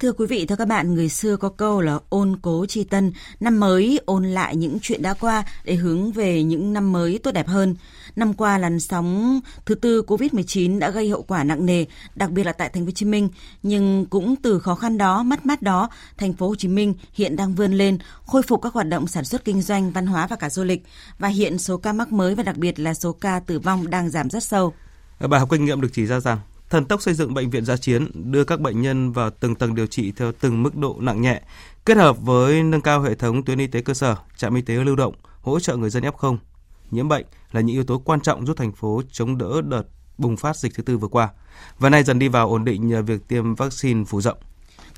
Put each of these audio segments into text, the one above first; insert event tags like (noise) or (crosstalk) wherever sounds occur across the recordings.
Thưa quý vị, thưa các bạn, người xưa có câu là ôn cố tri tân, năm mới ôn lại những chuyện đã qua để hướng về những năm mới tốt đẹp hơn. Năm qua làn sóng thứ tư Covid-19 đã gây hậu quả nặng nề, đặc biệt là tại thành phố Hồ Chí Minh, nhưng cũng từ khó khăn đó, mất mát đó, thành phố Hồ Chí Minh hiện đang vươn lên, khôi phục các hoạt động sản xuất kinh doanh, văn hóa và cả du lịch và hiện số ca mắc mới và đặc biệt là số ca tử vong đang giảm rất sâu. Bài học kinh nghiệm được chỉ ra rằng thần tốc xây dựng bệnh viện giã chiến, đưa các bệnh nhân vào từng tầng điều trị theo từng mức độ nặng nhẹ, kết hợp với nâng cao hệ thống tuyến y tế cơ sở, trạm y tế lưu động, hỗ trợ người dân F0, nhiễm bệnh là những yếu tố quan trọng giúp thành phố chống đỡ đợt bùng phát dịch thứ tư vừa qua. Và nay dần đi vào ổn định nhờ việc tiêm vaccine phủ rộng.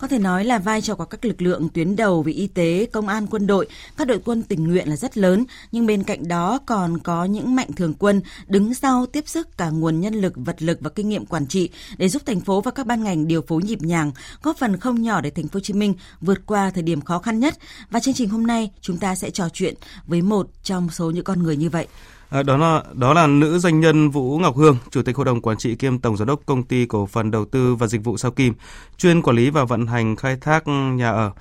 Có thể nói là vai trò của các lực lượng tuyến đầu về y tế, công an, quân đội, các đội quân tình nguyện là rất lớn, nhưng bên cạnh đó còn có những mạnh thường quân đứng sau tiếp sức cả nguồn nhân lực, vật lực và kinh nghiệm quản trị để giúp thành phố và các ban ngành điều phối nhịp nhàng, góp phần không nhỏ để thành phố Hồ Chí Minh vượt qua thời điểm khó khăn nhất. Và chương trình hôm nay chúng ta sẽ trò chuyện với một trong số những con người như vậy. À, đó là đó là nữ doanh nhân Vũ Ngọc Hương, chủ tịch hội đồng quản trị kiêm tổng giám đốc công ty cổ phần đầu tư và dịch vụ Sao Kim, chuyên quản lý và vận hành khai thác nhà ở.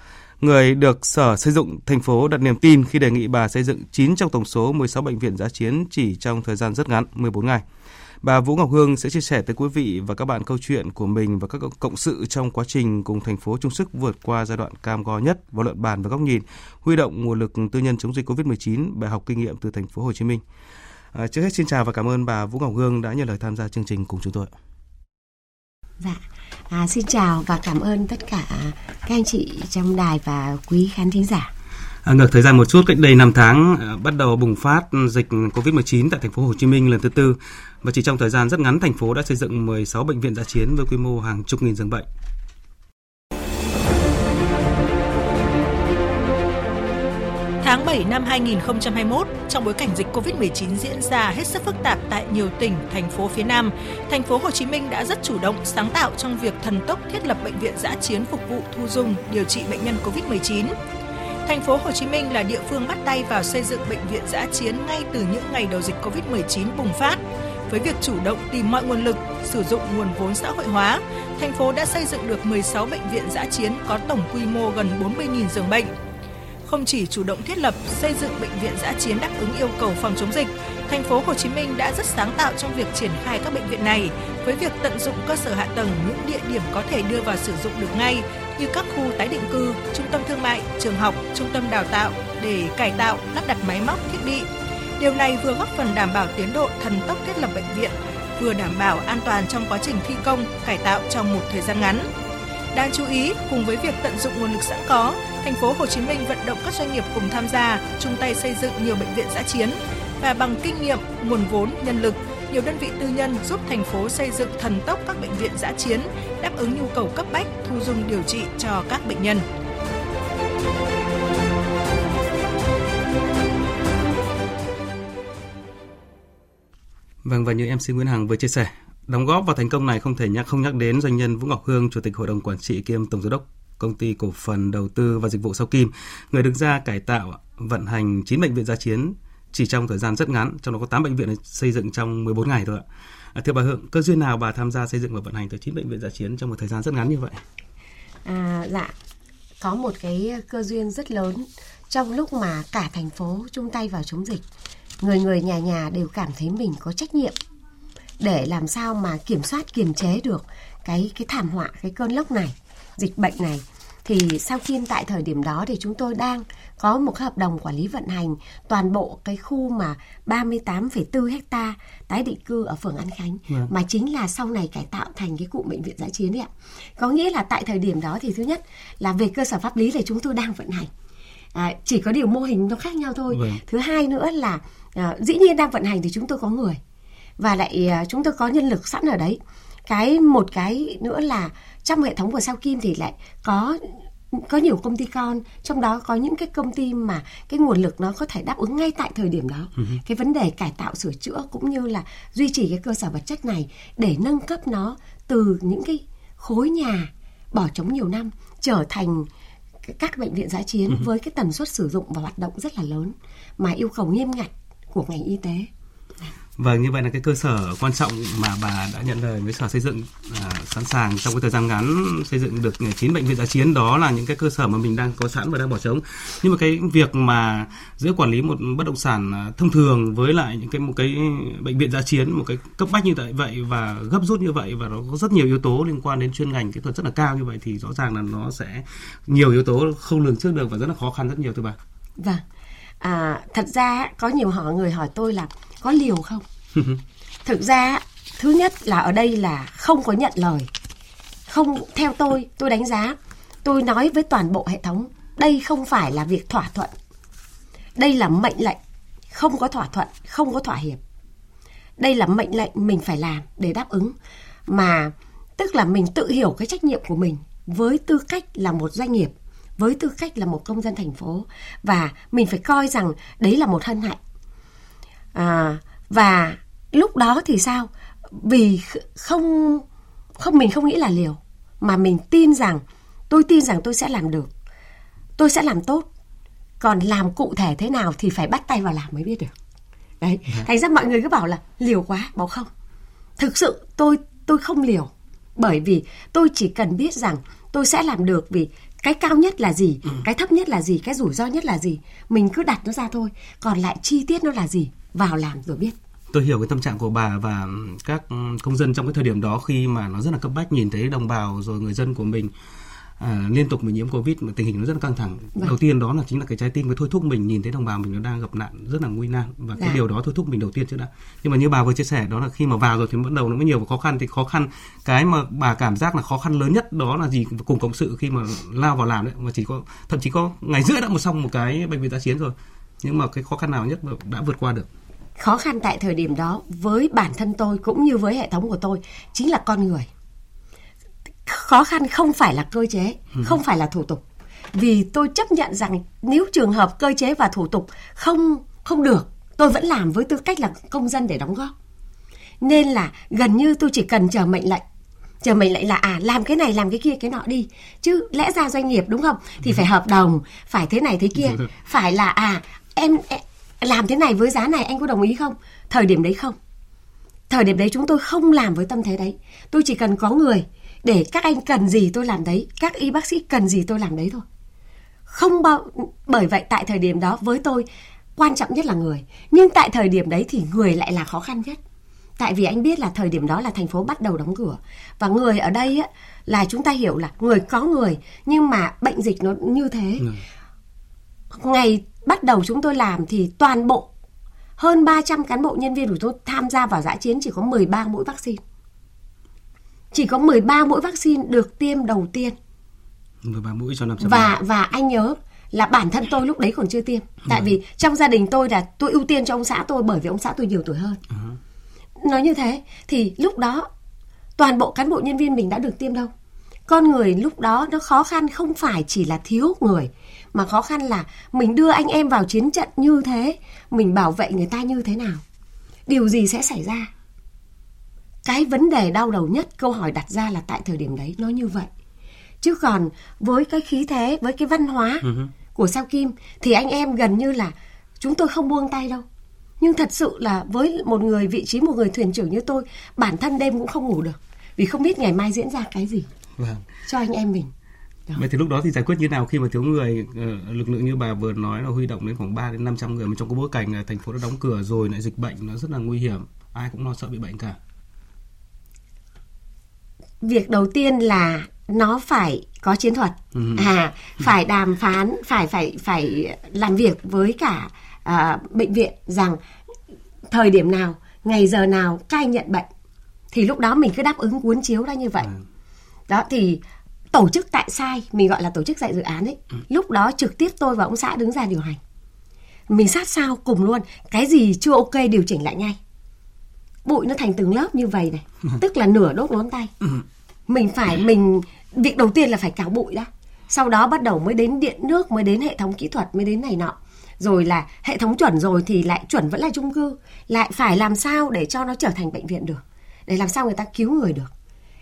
Người được Sở Xây dựng thành phố đặt niềm tin khi đề nghị bà xây dựng 9 trong tổng số 16 bệnh viện giã chiến chỉ trong thời gian rất ngắn, 14 ngày. Bà Vũ Ngọc Hương sẽ chia sẻ tới quý vị và các bạn câu chuyện của mình và các cộng sự trong quá trình cùng thành phố chung sức vượt qua giai đoạn cam go nhất và luận bàn và góc nhìn, huy động nguồn lực tư nhân chống dịch Covid-19, bài học kinh nghiệm từ thành phố Hồ Chí Minh. À, trước hết xin chào và cảm ơn bà Vũ Ngọc Hương đã nhận lời tham gia chương trình cùng chúng tôi. Dạ, à, xin chào và cảm ơn tất cả các anh chị trong đài và quý khán thính giả. À, ngược thời gian một chút, cách đây 5 tháng à, bắt đầu bùng phát dịch Covid-19 tại thành phố Hồ Chí Minh lần thứ tư và chỉ trong thời gian rất ngắn thành phố đã xây dựng 16 bệnh viện dã chiến với quy mô hàng chục nghìn giường bệnh. Tháng 7 năm 2021, trong bối cảnh dịch Covid-19 diễn ra hết sức phức tạp tại nhiều tỉnh, thành phố phía Nam, thành phố Hồ Chí Minh đã rất chủ động, sáng tạo trong việc thần tốc thiết lập bệnh viện giã chiến phục vụ thu dung, điều trị bệnh nhân Covid-19. Thành phố Hồ Chí Minh là địa phương bắt tay vào xây dựng bệnh viện giã chiến ngay từ những ngày đầu dịch Covid-19 bùng phát. Với việc chủ động tìm mọi nguồn lực, sử dụng nguồn vốn xã hội hóa, thành phố đã xây dựng được 16 bệnh viện giã chiến có tổng quy mô gần 40.000 giường bệnh không chỉ chủ động thiết lập, xây dựng bệnh viện giã chiến đáp ứng yêu cầu phòng chống dịch, thành phố Hồ Chí Minh đã rất sáng tạo trong việc triển khai các bệnh viện này với việc tận dụng cơ sở hạ tầng những địa điểm có thể đưa vào sử dụng được ngay như các khu tái định cư, trung tâm thương mại, trường học, trung tâm đào tạo để cải tạo, lắp đặt máy móc, thiết bị. Điều này vừa góp phần đảm bảo tiến độ thần tốc thiết lập bệnh viện, vừa đảm bảo an toàn trong quá trình thi công, cải tạo trong một thời gian ngắn. Đáng chú ý, cùng với việc tận dụng nguồn lực sẵn có, thành phố Hồ Chí Minh vận động các doanh nghiệp cùng tham gia, chung tay xây dựng nhiều bệnh viện giã chiến và bằng kinh nghiệm, nguồn vốn, nhân lực, nhiều đơn vị tư nhân giúp thành phố xây dựng thần tốc các bệnh viện giã chiến, đáp ứng nhu cầu cấp bách thu dung điều trị cho các bệnh nhân. Vâng và như MC Nguyễn Hằng vừa chia sẻ, đóng góp vào thành công này không thể nhắc không nhắc đến doanh nhân Vũ Ngọc Hương, chủ tịch hội đồng quản trị kiêm tổng giám đốc công ty cổ phần đầu tư và dịch vụ Sao Kim, người đứng ra cải tạo, vận hành 9 bệnh viện gia chiến chỉ trong thời gian rất ngắn, trong đó có 8 bệnh viện xây dựng trong 14 ngày thôi ạ. À, thưa bà Hương, cơ duyên nào bà tham gia xây dựng và vận hành tới 9 bệnh viện giả chiến trong một thời gian rất ngắn như vậy? À, dạ, có một cái cơ duyên rất lớn trong lúc mà cả thành phố chung tay vào chống dịch. Người người nhà nhà đều cảm thấy mình có trách nhiệm để làm sao mà kiểm soát kiềm chế được cái cái thảm họa cái cơn lốc này dịch bệnh này thì sau khi tại thời điểm đó thì chúng tôi đang có một hợp đồng quản lý vận hành toàn bộ cái khu mà 38,4 hecta tái định cư ở phường An Khánh yeah. Vâng. mà chính là sau này cải tạo thành cái cụm bệnh viện giã chiến đấy ạ. Có nghĩa là tại thời điểm đó thì thứ nhất là về cơ sở pháp lý là chúng tôi đang vận hành. À, chỉ có điều mô hình nó khác nhau thôi. Yeah. Vâng. Thứ hai nữa là à, dĩ nhiên đang vận hành thì chúng tôi có người và lại à, chúng tôi có nhân lực sẵn ở đấy. Cái một cái nữa là trong hệ thống của sao kim thì lại có có nhiều công ty con trong đó có những cái công ty mà cái nguồn lực nó có thể đáp ứng ngay tại thời điểm đó uh-huh. cái vấn đề cải tạo sửa chữa cũng như là duy trì cái cơ sở vật chất này để nâng cấp nó từ những cái khối nhà bỏ trống nhiều năm trở thành các bệnh viện giã chiến với cái tần suất sử dụng và hoạt động rất là lớn mà yêu cầu nghiêm ngặt của ngành y tế. Vâng, như vậy là cái cơ sở quan trọng mà bà đã nhận lời với sở xây dựng à, sẵn sàng trong cái thời gian ngắn xây dựng được 9 bệnh viện giã chiến đó là những cái cơ sở mà mình đang có sẵn và đang bỏ trống. Nhưng mà cái việc mà giữa quản lý một bất động sản à, thông thường với lại những cái một cái bệnh viện giã chiến một cái cấp bách như vậy và gấp rút như vậy và nó có rất nhiều yếu tố liên quan đến chuyên ngành kỹ thuật rất là cao như vậy thì rõ ràng là nó sẽ nhiều yếu tố không lường trước được và rất là khó khăn rất nhiều thưa bà. Vâng. À, thật ra có nhiều họ người hỏi tôi là có liều không? (laughs) Thực ra thứ nhất là ở đây là không có nhận lời. Không theo tôi, tôi đánh giá, tôi nói với toàn bộ hệ thống, đây không phải là việc thỏa thuận. Đây là mệnh lệnh, không có thỏa thuận, không có thỏa hiệp. Đây là mệnh lệnh mình phải làm để đáp ứng mà tức là mình tự hiểu cái trách nhiệm của mình với tư cách là một doanh nghiệp với tư cách là một công dân thành phố và mình phải coi rằng đấy là một hân hạnh à, và lúc đó thì sao? Vì không không mình không nghĩ là liều mà mình tin rằng tôi tin rằng tôi sẽ làm được. Tôi sẽ làm tốt. Còn làm cụ thể thế nào thì phải bắt tay vào làm mới biết được. Đấy dạ. thành ra mọi người cứ bảo là liều quá bảo không. Thực sự tôi tôi không liều bởi vì tôi chỉ cần biết rằng tôi sẽ làm được vì cái cao nhất là gì ừ. cái thấp nhất là gì cái rủi ro nhất là gì? Mình cứ đặt nó ra thôi còn lại chi tiết nó là gì? Vào làm rồi biết. Tôi hiểu cái tâm trạng của bà và các công dân trong cái thời điểm đó khi mà nó rất là cấp bách nhìn thấy đồng bào rồi người dân của mình à, liên tục bị nhiễm covid mà tình hình nó rất là căng thẳng. Vâng. đầu tiên đó là chính là cái trái tim cái thôi thúc mình nhìn thấy đồng bào mình nó đang gặp nạn rất là nguy nan và dạ. cái điều đó thôi thúc mình đầu tiên trước đã. Nhưng mà như bà vừa chia sẻ đó là khi mà vào rồi thì bắt đầu nó mới nhiều khó khăn. Thì khó khăn cái mà bà cảm giác là khó khăn lớn nhất đó là gì? Cùng cộng sự khi mà lao vào làm đấy mà chỉ có thậm chí có ngày rưỡi đã một xong một cái bệnh viện giã chiến rồi. Nhưng mà cái khó khăn nào nhất đã vượt qua được? Khó khăn tại thời điểm đó với bản thân tôi cũng như với hệ thống của tôi chính là con người khó khăn không phải là cơ chế ừ. không phải là thủ tục. Vì tôi chấp nhận rằng nếu trường hợp cơ chế và thủ tục không không được tôi vẫn làm với tư cách là công dân để đóng góp. Nên là gần như tôi chỉ cần chờ mệnh lệnh chờ mệnh lệnh là à làm cái này làm cái kia cái nọ đi. Chứ lẽ ra doanh nghiệp đúng không? Thì ừ. phải hợp đồng phải thế này thế kia. Phải là à em, em làm thế này với giá này anh có đồng ý không? Thời điểm đấy không. Thời điểm đấy chúng tôi không làm với tâm thế đấy. Tôi chỉ cần có người để các anh cần gì tôi làm đấy các y bác sĩ cần gì tôi làm đấy thôi. Không bao bởi vậy tại thời điểm đó với tôi quan trọng nhất là người. Nhưng tại thời điểm đấy thì người lại là khó khăn nhất. Tại vì anh biết là thời điểm đó là thành phố bắt đầu đóng cửa. Và người ở đây á, là chúng ta hiểu là người có người nhưng mà bệnh dịch nó như thế. Ừ. ngày bắt đầu chúng tôi làm thì toàn bộ hơn 300 cán bộ nhân viên của tôi tham gia vào giã chiến chỉ có 13 mũi vaccine chỉ có 13 mũi vaccine được tiêm đầu tiên. 13 mũi cho 500 Và và anh nhớ là bản thân tôi lúc đấy còn chưa tiêm. Tại vì trong gia đình tôi là tôi ưu tiên cho ông xã tôi bởi vì ông xã tôi nhiều tuổi hơn. Uh-huh. Nói như thế thì lúc đó toàn bộ cán bộ nhân viên mình đã được tiêm đâu. Con người lúc đó nó khó khăn không phải chỉ là thiếu người mà khó khăn là mình đưa anh em vào chiến trận như thế, mình bảo vệ người ta như thế nào. Điều gì sẽ xảy ra? Cái vấn đề đau đầu nhất câu hỏi đặt ra là tại thời điểm đấy nó như vậy. Chứ còn với cái khí thế với cái văn hóa uh-huh. của sao kim thì anh em gần như là chúng tôi không buông tay đâu. Nhưng thật sự là với một người vị trí một người thuyền trưởng như tôi bản thân đêm cũng không ngủ được. Vì không biết ngày mai diễn ra cái gì. Vâng. cho anh em mình. Đó. Vậy thì lúc đó thì giải quyết như nào khi mà thiếu người? Ờ, lực lượng như bà vừa nói là huy động đến khoảng 3 đến 500 người mà trong cái bối cảnh là thành phố đã đóng cửa rồi lại dịch bệnh nó rất là nguy hiểm. Ai cũng lo sợ bị bệnh cả việc đầu tiên là nó phải có chiến thuật. Ừ. à phải đàm phán phải phải phải làm việc với cả à, bệnh viện rằng thời điểm nào ngày giờ nào cai nhận bệnh. Thì lúc đó mình cứ đáp ứng cuốn chiếu ra như vậy. Ừ. đó thì tổ chức tại sai mình gọi là tổ chức dạy dự án ấy. Ừ. lúc đó trực tiếp tôi và ông xã đứng ra điều hành. Mình sát sao cùng luôn. Cái gì chưa ok điều chỉnh lại ngay bụi nó thành từng lớp như vậy này. Tức là nửa đốt ngón tay. Ừ. mình phải mình việc đầu tiên là phải cào bụi đã. Sau đó bắt đầu mới đến điện nước mới đến hệ thống kỹ thuật mới đến này nọ. Rồi là hệ thống chuẩn rồi thì lại chuẩn vẫn là chung cư. Lại phải làm sao để cho nó trở thành bệnh viện được? Để làm sao người ta cứu người được?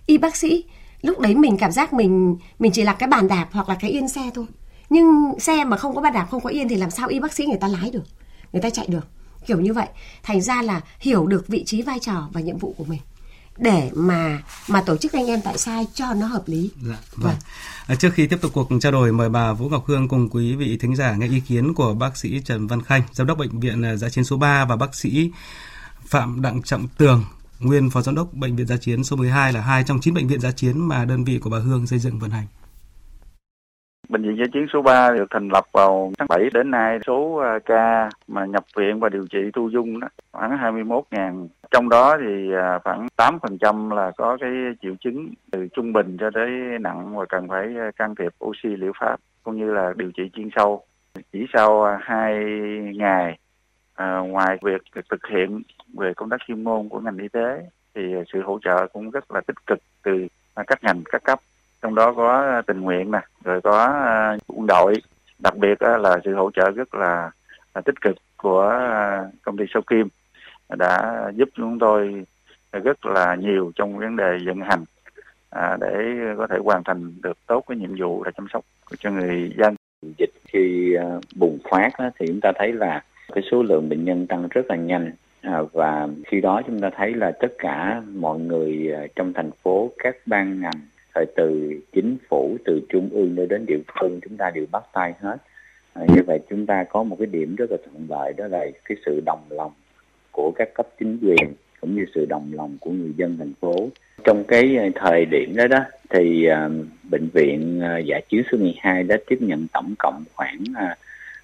Y bác sĩ lúc đấy mình cảm giác mình mình chỉ là cái bàn đạp hoặc là cái yên xe thôi. Nhưng xe mà không có bàn đạp không có yên thì làm sao y bác sĩ người ta lái được? Người ta chạy được kiểu như vậy thành ra là hiểu được vị trí vai trò và nhiệm vụ của mình để mà mà tổ chức anh em tại sai cho nó hợp lý. Dạ, vâng. À, trước khi tiếp tục cuộc trao đổi mời bà Vũ Ngọc Hương cùng quý vị thính giả nghe ý kiến của bác sĩ Trần Văn Khanh, giám đốc bệnh viện à, Giã chiến số 3 và bác sĩ Phạm Đặng Trọng Tường, nguyên phó giám đốc bệnh viện Giã chiến số 12 là hai trong chín bệnh viện Giã chiến mà đơn vị của bà Hương xây dựng vận hành. Bệnh viện Giã chiến số 3 được thành lập vào tháng 7 đến nay số à, ca mà nhập viện và điều trị thu dung đó khoảng 21.000. Trong đó thì à, khoảng 8% là có cái triệu chứng từ trung bình cho tới nặng và cần phải à, can thiệp oxy liệu pháp cũng như là điều trị chuyên sâu. Chỉ sau 2 ngày à, ngoài việc thực hiện về công tác chuyên môn của ngành y tế thì sự hỗ trợ cũng rất là tích cực từ các ngành các cấp trong đó có à, tình nguyện nè rồi có à, quân đội đặc biệt à, là sự hỗ trợ rất là, tích cực của công ty Sâu Kim đã giúp chúng tôi rất là nhiều trong vấn đề vận hành để có thể hoàn thành được tốt cái nhiệm vụ là chăm sóc cho người dân. Dịch khi bùng phát thì chúng ta thấy là cái số lượng bệnh nhân tăng rất là nhanh và khi đó chúng ta thấy là tất cả mọi người trong thành phố các ban ngành phải từ chính phủ từ trung ương nơi đến địa phương chúng ta đều bắt tay hết. À, như vậy chúng ta có một cái điểm rất là thuận lợi đó là cái sự đồng lòng của các cấp chính quyền cũng như sự đồng lòng của người dân thành phố. Trong cái à, thời điểm đó đó thì uh, bệnh viện uh, giả chiến số 12 đã tiếp nhận tổng cộng khoảng uh,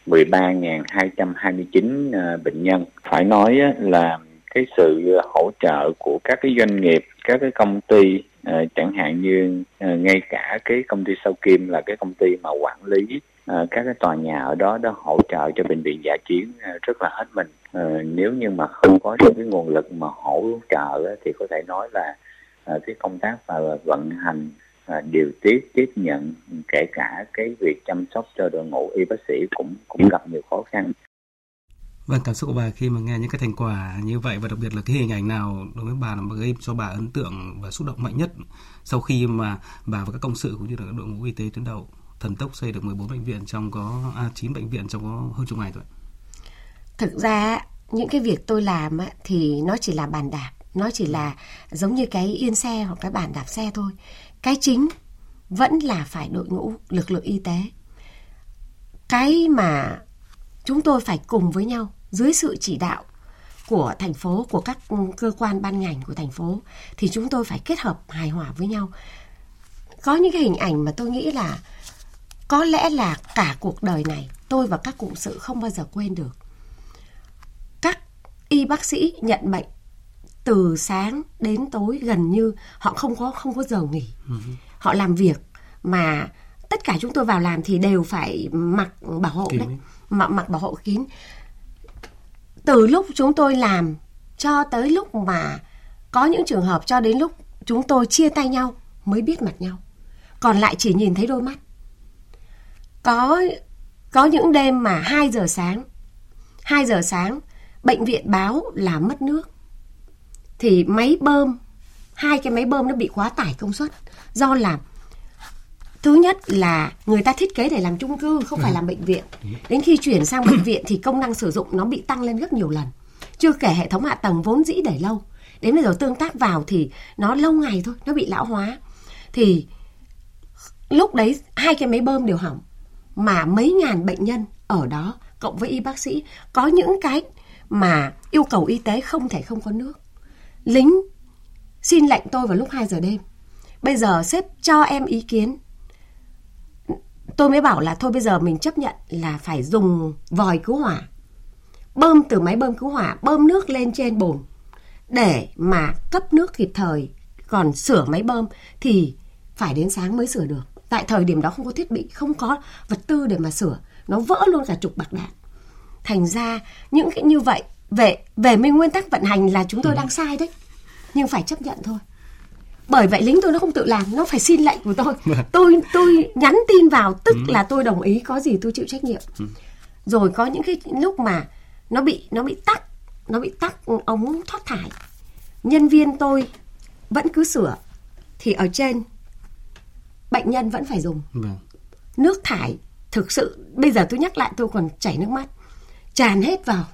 13.229 uh, bệnh nhân. Phải nói uh, là cái sự hỗ trợ của các cái doanh nghiệp, các cái công ty ờ, chẳng hạn như ờ, ngay cả cái công ty sau kim là cái công ty mà quản lý ờ, các cái tòa nhà ở đó đã hỗ trợ cho bệnh viện giả chiến rất là hết mình. Nếu như mà không có những cái nguồn lực mà hỗ trợ thì có thể nói là cái công tác và vận hành điều tiết, tiếp nhận, kể cả cái việc chăm sóc cho đội ngũ y bác sĩ cũng cũng gặp nhiều khó khăn. Vâng, cảm xúc của bà khi mà nghe những cái thành quả như vậy và đặc biệt là cái hình ảnh nào đối với bà là gây cho bà ấn tượng và xúc động mạnh nhất sau khi mà bà và các công sự cũng như là đội ngũ y tế tuyến đầu thần tốc xây được 14 bệnh viện trong có à, 9 bệnh viện trong có hơn chục ngày rồi. Thực ra những cái việc tôi làm thì nó chỉ là bàn đạp, nó chỉ là giống như cái yên xe hoặc cái bàn đạp xe thôi. Cái chính vẫn là phải đội ngũ lực lượng y tế. Cái mà chúng tôi phải cùng với nhau dưới sự chỉ đạo của thành phố của các cơ quan ban ngành của thành phố thì chúng tôi phải kết hợp hài hòa với nhau. Có những cái hình ảnh mà tôi nghĩ là có lẽ là cả cuộc đời này tôi và các cộng sự không bao giờ quên được. Các y bác sĩ nhận bệnh từ sáng đến tối gần như họ không có không có giờ nghỉ. Họ làm việc mà tất cả chúng tôi vào làm thì đều phải mặc bảo hộ đấy mặc mặc bảo hộ kín. Từ lúc chúng tôi làm cho tới lúc mà có những trường hợp cho đến lúc chúng tôi chia tay nhau mới biết mặt nhau. Còn lại chỉ nhìn thấy đôi mắt. Có có những đêm mà 2 giờ sáng 2 giờ sáng, bệnh viện báo là mất nước. Thì máy bơm, hai cái máy bơm nó bị quá tải công suất do làm thứ nhất là người ta thiết kế để làm chung cư không phải ừ. làm bệnh viện. Đến khi chuyển sang bệnh viện thì công năng sử dụng nó bị tăng lên rất nhiều lần. Chưa kể hệ thống hạ tầng vốn dĩ để lâu. Đến bây giờ tương tác vào thì nó lâu ngày thôi nó bị lão hóa. Thì lúc đấy hai cái máy bơm đều hỏng mà mấy ngàn bệnh nhân ở đó cộng với y bác sĩ có những cái mà yêu cầu y tế không thể không có nước. Lính xin lệnh tôi vào lúc 2 giờ đêm. Bây giờ sếp cho em ý kiến tôi mới bảo là thôi bây giờ mình chấp nhận là phải dùng vòi cứu hỏa. Bơm từ máy bơm cứu hỏa bơm nước lên trên bồn. Để mà cấp nước kịp thời còn sửa máy bơm thì phải đến sáng mới sửa được. Tại thời điểm đó không có thiết bị không có vật tư để mà sửa. Nó vỡ luôn cả chục bạc đạn. Thành ra những cái như vậy về về mấy nguyên tắc vận hành là chúng tôi ừ. đang sai đấy. Nhưng phải chấp nhận thôi bởi vậy lính tôi nó không tự làm nó phải xin lệnh của tôi vâng. tôi tôi nhắn tin vào tức ừ. là tôi đồng ý có gì tôi chịu trách nhiệm ừ. rồi có những cái lúc mà nó bị nó bị tắc nó bị tắc ống thoát thải nhân viên tôi vẫn cứ sửa thì ở trên bệnh nhân vẫn phải dùng Vâng. nước thải thực sự bây giờ tôi nhắc lại tôi còn chảy nước mắt tràn hết vào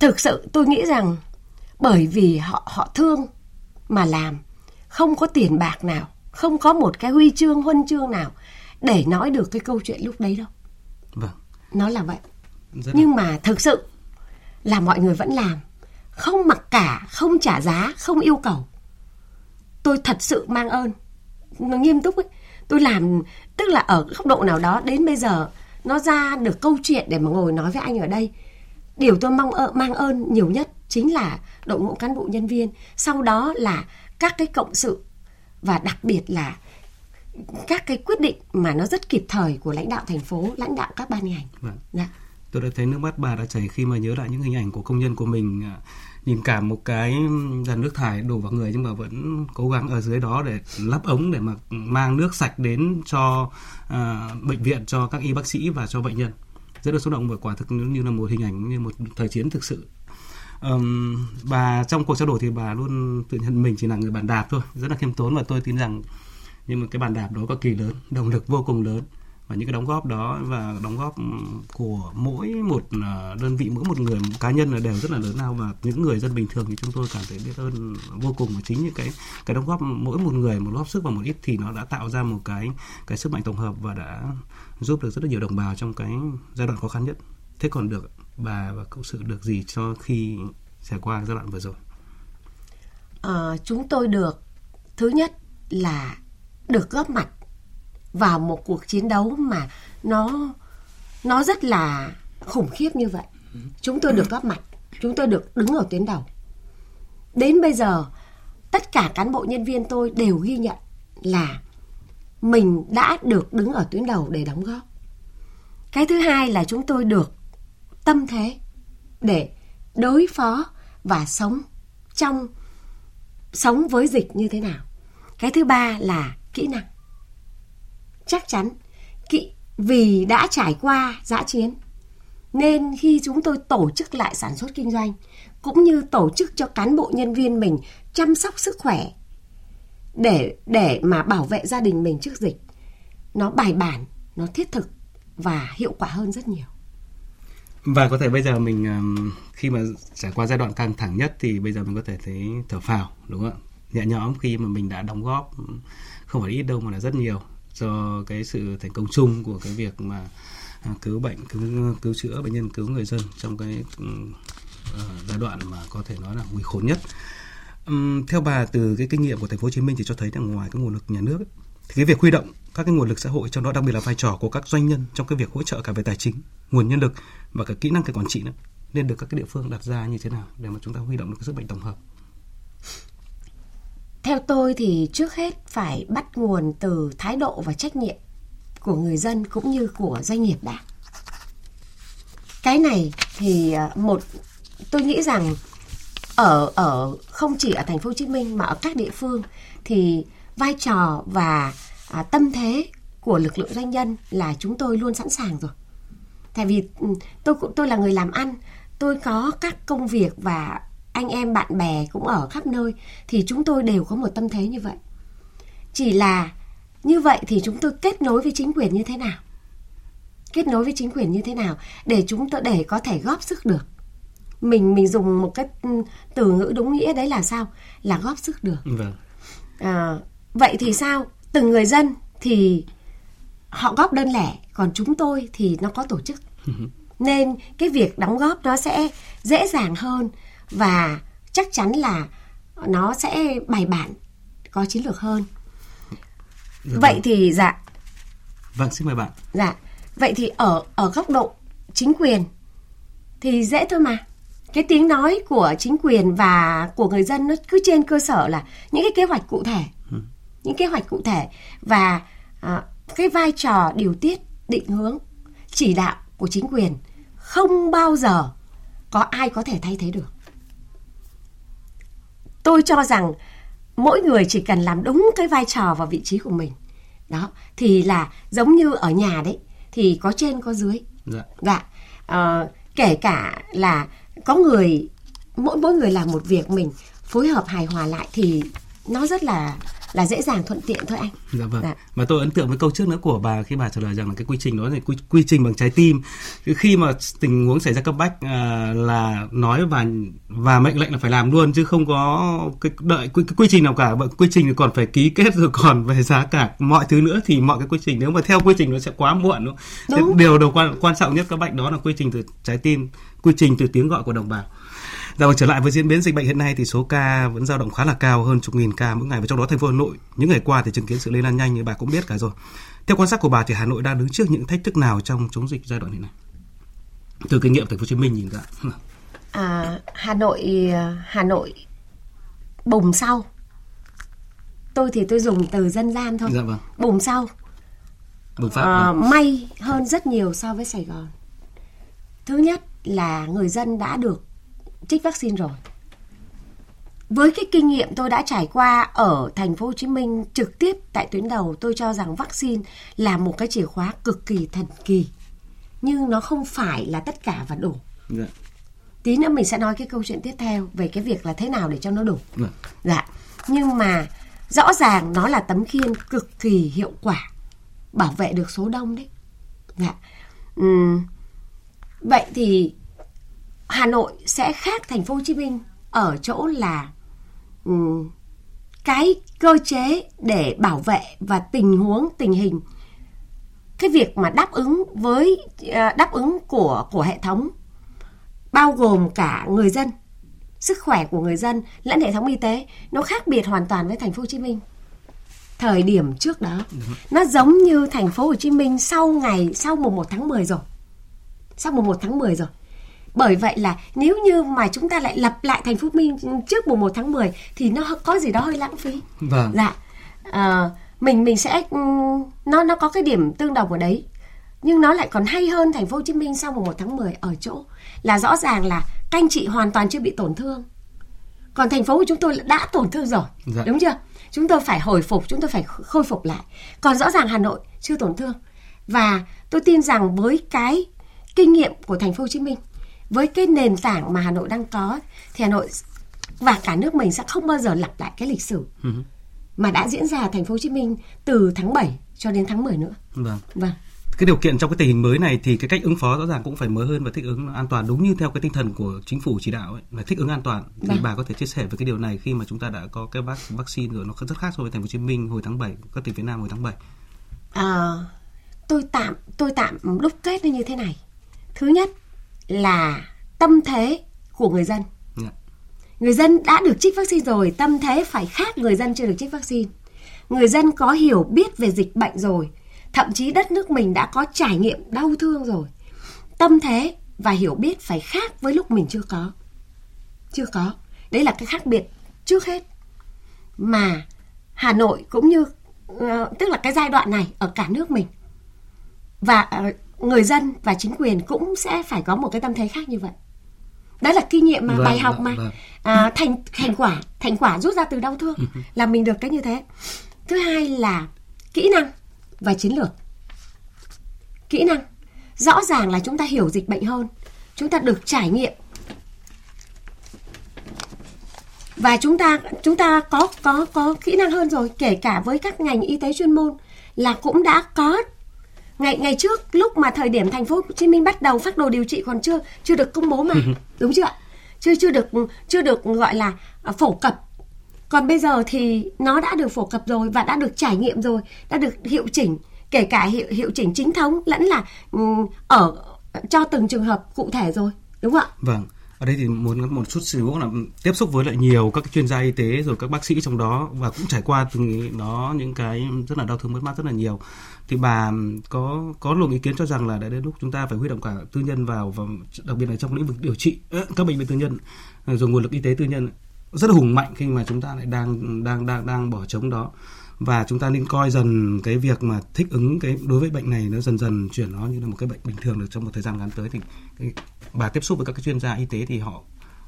thực sự tôi nghĩ rằng bởi vì họ họ thương mà làm. Không có tiền bạc nào không có một cái huy chương huân chương nào để nói được cái câu chuyện lúc đấy đâu. Vâng. nó là vậy. Rất là- nhưng mà thực sự là mọi người vẫn làm. Không mặc cả không trả giá không yêu cầu. Tôi thật sự mang ơn. Nó nghiêm túc ấy. Tôi làm tức là ở góc độ nào đó đến bây giờ nó ra được câu chuyện để mà ngồi nói với anh ở đây. Điều tôi mong ơ, mang ơn nhiều nhất chính là đội ngũ cán bộ nhân viên sau đó là các cái cộng sự và đặc biệt là các cái quyết định mà nó rất kịp thời của lãnh đạo thành phố lãnh đạo các ban ngành Vâng. dạ. Tôi đã thấy nước mắt bà đã chảy khi mà nhớ lại những hình ảnh của công nhân của mình à, nhìn cả một cái dàn nước thải đổ vào người nhưng mà vẫn cố gắng ở dưới đó để lắp ống để mà mang nước sạch đến cho à, bệnh viện cho các y bác sĩ và cho bệnh nhân rất là xúc động và quả thực như là một hình ảnh như một thời chiến thực sự um, bà trong cuộc trao đổi thì bà luôn tự nhận mình chỉ là người bàn đạp thôi rất là khiêm tốn và tôi tin rằng nhưng mà cái bàn đạp đó cực kỳ lớn động lực vô cùng lớn và những cái đóng góp đó và đóng góp của mỗi một ờ, đơn vị mỗi một người một cá nhân là đều rất là lớn lao và những người dân bình thường thì chúng tôi cảm thấy biết ơn vô cùng. Và chính những cái cái đóng góp mỗi một người một góp sức và một ít thì nó đã tạo ra một cái cái sức mạnh tổng hợp và đã giúp được rất là nhiều đồng bào trong cái giai đoạn khó khăn nhất. Thế còn được bà và cộng sự được gì cho khi trải qua giai đoạn vừa rồi? À, chúng tôi được thứ nhất là được góp mặt vào một cuộc chiến đấu mà nó nó rất là khủng khiếp như vậy. Chúng tôi được góp mặt chúng tôi được đứng ở tuyến đầu. Đến bây giờ tất cả cán bộ nhân viên tôi đều ghi nhận là mình đã được đứng ở tuyến đầu để đóng góp. Cái thứ hai là chúng tôi được tâm thế để đối phó và sống trong, sống với dịch như thế nào. Cái thứ ba là kỹ năng. Chắc chắn kỹ, vì đã trải qua dã chiến, nên khi chúng tôi tổ chức lại sản xuất kinh doanh, cũng như tổ chức cho cán bộ nhân viên mình chăm sóc sức khỏe để để mà bảo vệ gia đình mình trước dịch, nó bài bản, nó thiết thực và hiệu quả hơn rất nhiều. Và có thể bây giờ mình khi mà trải qua giai đoạn căng thẳng nhất thì bây giờ mình có thể thấy thở phào đúng không ạ? Nhẹ nhõm khi mà mình đã đóng góp không phải ít đâu mà là rất nhiều cho cái sự thành công chung của cái việc mà à, cứu bệnh, cứu cứu chữa bệnh nhân, cứu người dân trong cái uh, giai đoạn mà có thể nói là nguy khốn nhất. um, theo bà từ cái kinh nghiệm của thành phố Hồ Chí Minh thì cho thấy là ngoài cái nguồn lực nhà nước ấy, thì cái việc huy động các cái nguồn lực xã hội trong đó đặc biệt là vai trò của các doanh nhân trong cái việc hỗ trợ cả về tài chính, nguồn nhân lực và cả kỹ năng cái quản trị nữa nên được các cái địa phương đặt ra như thế nào để mà chúng ta huy động được cái sức mạnh tổng hợp. Theo tôi thì trước hết phải bắt nguồn từ thái độ và trách nhiệm của người dân cũng như của doanh nghiệp đã. Cái này thì à, một tôi nghĩ rằng ở ở không chỉ ở thành phố Hồ Chí Minh mà ở các địa phương thì vai trò và à, tâm thế của lực lượng doanh nhân là chúng tôi luôn sẵn sàng rồi. Tại vì ừ, tôi cũng tôi là người làm ăn, tôi có các công việc và anh em bạn bè cũng ở khắp nơi thì chúng tôi đều có một tâm thế như vậy. Chỉ là như vậy thì chúng tôi kết nối với chính quyền như thế nào? Kết nối với chính quyền như thế nào để chúng tôi để có thể góp sức được. Mình mình dùng một cái ừ, từ ngữ đúng nghĩa đấy là sao? Là góp sức được. Vâng. À, vậy thì sao? Từng người dân thì họ góp đơn lẻ, còn chúng tôi thì nó có tổ chức. (laughs) Nên cái việc đóng góp nó sẽ dễ dàng hơn và chắc chắn là nó sẽ bài bản, có chiến lược hơn. Dạ Vậy vâng. thì dạ, Vâng, xin mời bạn. dạ. Vậy thì ở ở góc độ chính quyền thì dễ thôi mà. Cái tiếng nói của chính quyền và của người dân nó cứ trên cơ sở là những cái kế hoạch cụ thể. Những kế hoạch cụ thể và à, cái vai trò điều tiết, định hướng, chỉ đạo của chính quyền không bao giờ có ai có thể thay thế được. Tôi cho rằng mỗi người chỉ cần làm đúng cái vai trò và vị trí của mình. Đó, thì là giống như ở nhà đấy thì có trên có dưới. Dạ. Dạ. Ờ, kể cả là có người mỗi mỗi người làm một việc mình phối hợp hài hòa lại thì nó rất là là dễ dàng thuận tiện thôi anh. Dạ vâng. Dạ. Mà tôi ấn tượng với câu trước nữa của bà khi bà trả lời rằng là cái quy trình đó là quy, quy trình bằng trái tim. Khi mà tình huống xảy ra cấp bách à, là nói và và mệnh lệnh là phải làm luôn chứ không có cái đợi quy, cái quy trình nào cả. Quy trình còn phải ký kết rồi còn về giá cả mọi thứ nữa thì mọi cái quy trình nếu mà theo quy trình nó sẽ quá muộn đúng. Điều đầu quan quan trọng nhất các bách đó là quy trình từ trái tim, quy trình từ tiếng gọi của đồng bào. Dạ vâng, trở lại với diễn biến dịch bệnh hiện nay thì số ca vẫn dao động khá là cao hơn chục nghìn ca mỗi ngày và trong đó thành phố Hà Nội những ngày qua thì chứng kiến sự lây lan nhanh như bà cũng biết cả rồi. Theo quan sát của bà thì Hà Nội đang đứng trước những thách thức nào trong chống dịch giai đoạn hiện nay? Từ kinh nghiệm thành phố Hồ Chí Minh nhìn ra. À, Hà Nội Hà Nội bùng sau. Tôi thì tôi dùng từ dân gian thôi. Dạ vâng. Bùng sau. Bùng phát. À, vâng. may hơn rất nhiều so với Sài Gòn. Thứ nhất là người dân đã được trích vaccine rồi. Với cái kinh nghiệm tôi đã trải qua ở thành phố Hồ Chí Minh trực tiếp tại tuyến đầu, tôi cho rằng vaccine là một cái chìa khóa cực kỳ thần kỳ. Nhưng nó không phải là tất cả và đủ. Dạ. Tí nữa mình sẽ nói cái câu chuyện tiếp theo về cái việc là thế nào để cho nó đủ. Dạ. dạ. Nhưng mà rõ ràng nó là tấm khiên cực kỳ hiệu quả bảo vệ được số đông đấy. Dạ. Uhm. Vậy thì Hà Nội sẽ khác thành phố Hồ Chí Minh ở chỗ là um, cái cơ chế để bảo vệ và tình huống tình hình cái việc mà đáp ứng với ờ, đáp ứng của của hệ thống bao gồm cả người dân sức khỏe của người dân lẫn hệ thống y tế nó khác biệt hoàn toàn với thành phố Hồ Chí Minh. Thời điểm trước đó nó giống như thành phố Hồ Chí Minh sau ngày sau mùng 1 tháng 10 rồi. Sau mùng 1 tháng 10 rồi bởi vậy là nếu như mà chúng ta lại lập lại thành phố Minh trước mùng 1 tháng 10 thì nó có gì đó hơi lãng phí. Vâng. Dạ. À, mình mình sẽ nó nó có cái điểm tương đồng ở đấy. Nhưng nó lại còn hay hơn thành phố Hồ Chí Minh sau mùng 1 tháng 10 ở chỗ là rõ ràng là các anh chị hoàn toàn chưa bị tổn thương. Còn thành phố của chúng tôi đã tổn thương rồi. Dạ. Đúng chưa? Chúng tôi phải hồi phục, chúng tôi phải khôi phục lại. Còn rõ ràng Hà Nội chưa tổn thương. Và tôi tin rằng với cái kinh nghiệm của thành phố Hồ Chí Minh với cái nền tảng mà Hà Nội đang có thì Hà Nội và cả nước mình sẽ không bao giờ lặp lại cái lịch sử ừ. mà đã diễn ra ở thành phố Hồ Chí Minh từ tháng 7 cho đến tháng 10 nữa. Vâng. Vâng. Cái điều kiện trong cái tình hình mới này thì cái cách ứng phó rõ ràng cũng phải mới hơn và thích ứng an toàn đúng như theo cái tinh thần của chính phủ chỉ đạo ấy, là thích ứng an toàn. Thì vâng. bà có thể chia sẻ với cái điều này khi mà chúng ta đã có cái vắc vaccine rồi nó rất khác so với thành phố Hồ Chí Minh hồi tháng 7, các tỉnh phía Nam hồi tháng 7. À, tôi tạm tôi tạm đúc kết như thế này. Thứ nhất là tâm thế của người dân. Yeah. Dạ. Người dân đã được trích vaccine rồi, tâm thế phải khác người dân chưa được trích vaccine. Người dân có hiểu biết về dịch bệnh rồi, thậm chí đất nước mình đã có trải nghiệm đau thương rồi. Tâm thế và hiểu biết phải khác với lúc mình chưa có. Chưa có. Đấy là cái khác biệt trước hết. Mà Hà Nội cũng như uh, tức là cái giai đoạn này ở cả nước mình và uh, người dân và chính quyền cũng sẽ phải có một cái tâm thế khác như vậy. Đó là kinh nghiệm mà vâng, bài học vâng, mà. vâng. À, thành thành quả thành quả rút ra từ đau thương (laughs) là mình được cái như thế. Thứ hai là kỹ năng và chiến lược. Kỹ năng rõ ràng là chúng ta hiểu dịch bệnh hơn chúng ta được trải nghiệm. Và chúng ta chúng ta có có có kỹ năng hơn rồi kể cả với các ngành y tế chuyên môn là cũng đã có ngày ngày trước lúc mà thời điểm thành phố Hồ Chí Minh bắt đầu phát đồ điều trị còn chưa chưa được công bố mà. (laughs) Đúng chưa ạ? Chưa chưa được chưa được gọi là à, phổ cập. Còn bây giờ thì nó đã được phổ cập rồi và đã được trải nghiệm rồi đã được hiệu chỉnh kể cả hiệu hiệu chỉnh chính thống lẫn là ở cho từng trường hợp cụ thể rồi. Đúng không ạ? Vâng ở đây thì muốn một chút xíu là tiếp xúc với lại nhiều các chuyên gia y tế rồi các bác sĩ trong đó và cũng trải qua từng đó những cái rất là đau thương mất mát rất là nhiều. Thì bà có có luồng ý kiến cho rằng là đã đến lúc chúng ta phải huy động cả tư nhân vào và đặc biệt là trong lĩnh vực điều trị ờ, các bệnh viện tư nhân ờ, rồi nguồn lực y tế tư nhân rất là hùng mạnh khi mà chúng ta lại đang đang đang đang bỏ trống đó. Và chúng ta nên coi dần cái việc mà thích ứng cái đối với bệnh này nó dần dần chuyển nó như là một cái bệnh bình thường được trong một thời gian ngắn tới thì cái, bà tiếp xúc với các cái chuyên gia y tế thì họ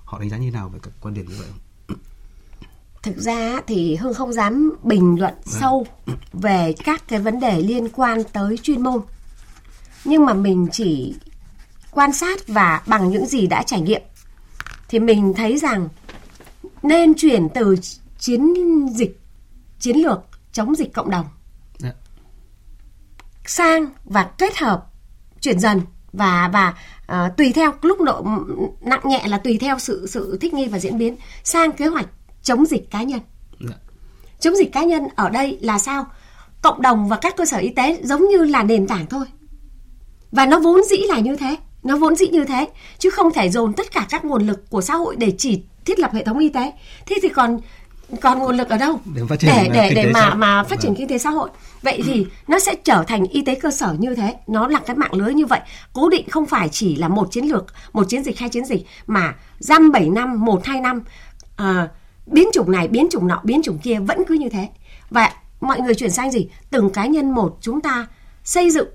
họ đánh giá như nào về các quan điểm như vậy không? Thực ra thì Hương không dám bình luận à. sâu về các cái vấn đề liên quan tới chuyên môn. Nhưng mà mình chỉ quan sát và bằng những gì đã trải nghiệm thì mình thấy rằng nên chuyển từ chiến dịch chiến lược chống dịch cộng đồng dạ. sang và kết hợp chuyển dần và và uh, tùy theo lúc độ nặng nhẹ là tùy theo sự sự thích nghi và diễn biến sang kế hoạch chống dịch cá nhân. Dạ. Chống dịch cá nhân ở đây là sao? Cộng đồng và các cơ sở y tế giống như là nền tảng thôi. Và nó vốn dĩ là như thế, nó vốn dĩ như thế chứ không thể dồn tất cả các nguồn lực của xã hội để chỉ thiết lập hệ thống y tế. Thế thì còn còn nguồn lực ở đâu? Để để để, để mà mà phát triển vâng. kinh tế xã hội. Vậy thì nó sẽ trở thành y tế cơ sở như thế nó là cái mạng lưới như vậy. Cố định không phải chỉ là một chiến lược một chiến dịch hai chiến dịch mà dăm bảy năm một hai năm à, biến chủng này biến chủng nọ biến chủng kia vẫn cứ như thế. Và mọi người chuyển sang gì? Từng cá nhân một chúng ta xây dựng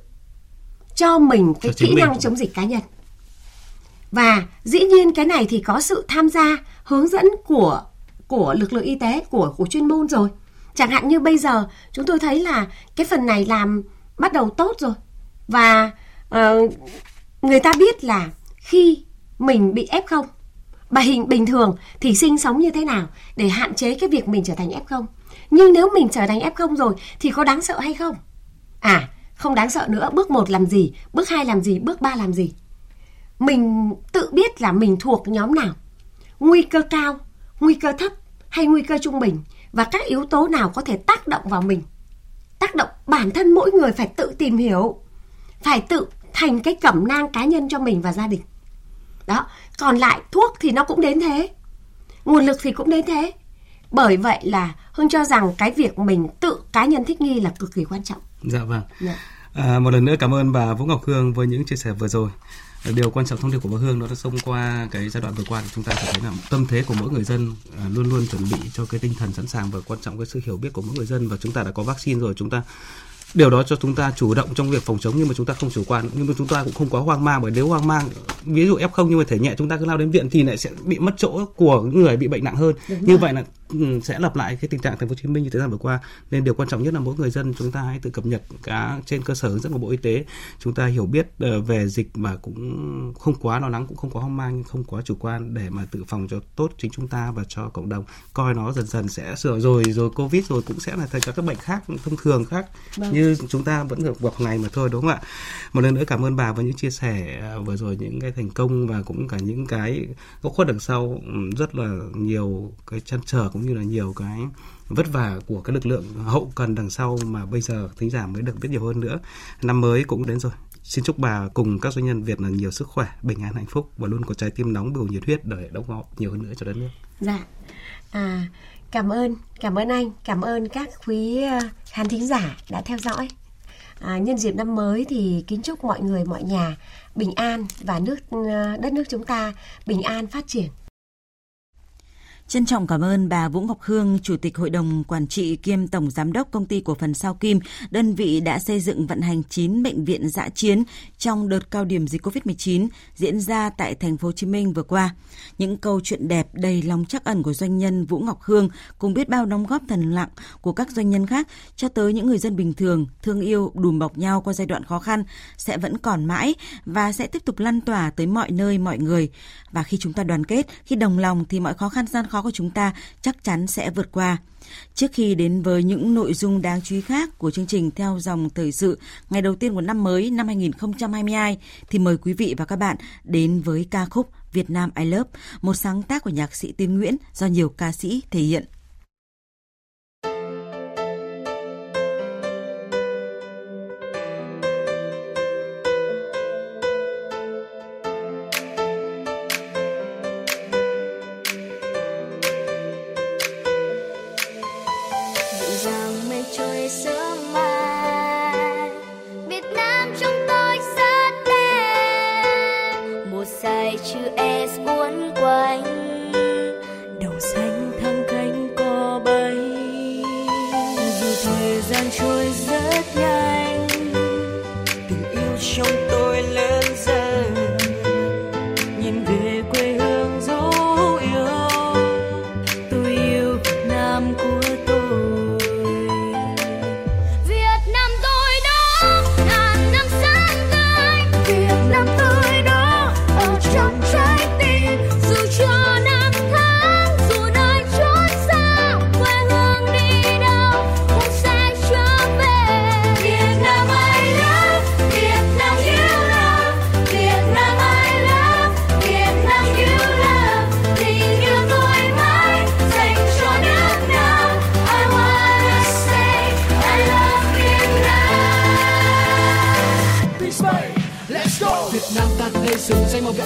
cho mình cái kỹ năng chống dịch cá nhân. Và dĩ nhiên cái này thì có sự tham gia hướng dẫn của của lực lượng y tế của của chuyên môn rồi. Chẳng hạn như bây giờ chúng tôi thấy là cái phần này làm bắt đầu tốt rồi. Và uh, người ta biết là khi mình bị f không bà hình bình thường thì sinh sống như thế nào để hạn chế cái việc mình trở thành f không? Nhưng nếu mình trở thành f không rồi thì có đáng sợ hay không? À không đáng sợ nữa. Bước một làm gì bước hai làm gì bước ba làm gì? Mình tự biết là mình thuộc nhóm nào. Nguy cơ cao nguy cơ thấp hay nguy cơ trung bình và các yếu tố nào có thể tác động vào mình. Tác động bản thân mỗi người phải tự tìm hiểu, phải tự thành cái cẩm nang cá nhân cho mình và gia đình. Đó, còn lại thuốc thì nó cũng đến thế. Nguồn lực thì cũng đến thế. Bởi vậy là Hương cho rằng cái việc mình tự cá nhân thích nghi là cực kỳ quan trọng. Dạ vâng. Dạ. À, một lần nữa cảm ơn bà Vũ Ngọc Hương với những chia sẻ vừa rồi điều quan trọng thông điệp của bà Hương đó là xông qua cái giai đoạn vừa qua thì chúng ta phải thấy là tâm thế của mỗi người dân à, luôn luôn chuẩn bị cho cái tinh thần sẵn sàng và quan trọng cái sự hiểu biết của mỗi người dân. Và chúng ta đã có vaccine rồi chúng ta điều đó cho chúng ta chủ động trong việc phòng chống nhưng mà chúng ta không chủ quan. Nhưng mà chúng ta cũng không quá hoang mang bởi nếu hoang mang ví dụ f không nhưng mà thể nhẹ chúng ta cứ lao đến viện thì lại sẽ bị mất chỗ của người bị bệnh nặng hơn. Đúng như rồi. vậy là sẽ lặp lại cái tình trạng thành phố Hồ Chí Minh như thế gian vừa qua. Nên điều quan trọng nhất là mỗi người dân chúng ta hãy tự cập nhật cả trên cơ sở hướng dẫn của Bộ Y tế. Chúng ta hiểu biết ờ, về dịch mà cũng không quá lo lắng cũng không quá hoang mang nhưng không quá chủ quan để mà tự phòng cho tốt chính chúng ta và cho cộng đồng. Coi nó dần dần sẽ sửa rồi rồi covid rồi cũng sẽ là thành các bệnh khác thông thường khác. Vâng. như chúng ta vẫn được gặp ngày mà thôi đúng không ạ? Một lần nữa cảm ơn bà với những chia sẻ à, vừa rồi những cái thành công và cũng cả những cái góc khuất đằng sau. Rất là nhiều cái chăn trở cũng như là nhiều cái vất vả của các lực lượng hậu cần đằng sau mà bây giờ thính giả mới được biết nhiều hơn nữa năm mới cũng đến rồi Xin chúc bà cùng các doanh nhân Việt là nhiều sức khỏe, bình an hạnh phúc và luôn có trái tim nóng bừng nhiệt huyết để đóng góp nhiều hơn nữa cho đất nước. Dạ. À, Cảm ơn, cảm ơn anh, cảm ơn các quý à, khán thính giả đã theo dõi. À, nhân dịp năm mới thì kính chúc mọi người, mọi nhà bình an và nước à, đất nước chúng ta bình an phát triển. Trân trọng cảm ơn bà Vũ Ngọc Hương, Chủ tịch Hội đồng Quản trị kiêm Tổng Giám đốc Công ty Cổ phần Sao Kim, đơn vị đã xây dựng vận hành 9 bệnh viện dã chiến trong đợt cao điểm dịch COVID-19 diễn ra tại thành phố Hồ Chí Minh vừa qua. Những câu chuyện đẹp đầy lòng trắc ẩn của doanh nhân Vũ Ngọc Hương cùng biết bao đóng góp thần lặng của các doanh nhân khác cho tới những người dân bình thường, thương yêu, đùm bọc nhau qua giai đoạn khó khăn sẽ vẫn còn mãi và sẽ tiếp tục lan tỏa tới mọi nơi mọi người. Và khi chúng ta đoàn kết, khi đồng lòng thì mọi khó khăn gian khó của chúng ta chắc chắn sẽ vượt qua. Trước khi đến với những nội dung đáng chú ý khác của chương trình theo dòng thời sự ngày đầu tiên của năm mới năm 2022 thì mời quý vị và các bạn đến với ca khúc Việt Nam I Love, một sáng tác của nhạc sĩ Tuyên Nguyễn do nhiều ca sĩ thể hiện.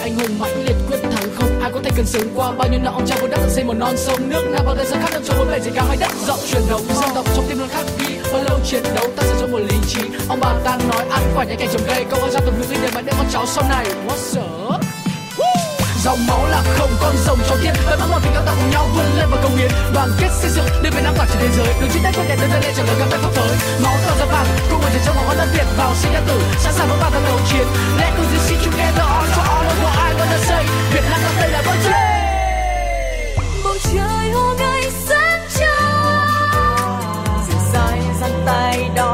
Anh hùng mãnh liệt quyết thắng không? Ai có thể cần sướng qua? Bao nhiêu năm ông cha vun đắp xây một non sông nước nam bao thời gian khác năm cho bốn bề gì cao hay đất rộng truyền thống? Dân tộc trong tim luôn khắc ghi bao lâu chiến đấu? Ta sẽ cho một lý trí. Ông bà ta nói, ăn quả những cảnh trồng cây. Câu hỏi ra từng duy để mà để con cháu sau này. What's up dòng máu là không con rồng trong thiên với mong mọi tình cao ta cùng nhau vươn lên và công hiến đoàn kết xây dựng đưa việt nam tỏa trên thế giới. Đường chiến đất quyết đẹp đến đây trở lời các tay pháp tới máu cờ ra vàng cùng một trong máu đất việt vào sinh ra tử. Sẵn sàng với ba thằng đầu chiến. Let us just see together, all for all of what I wanna say. Việt nam ta đây là bầu trời bầu trời hôm nay sáng trăng dịu dài dang tay đó.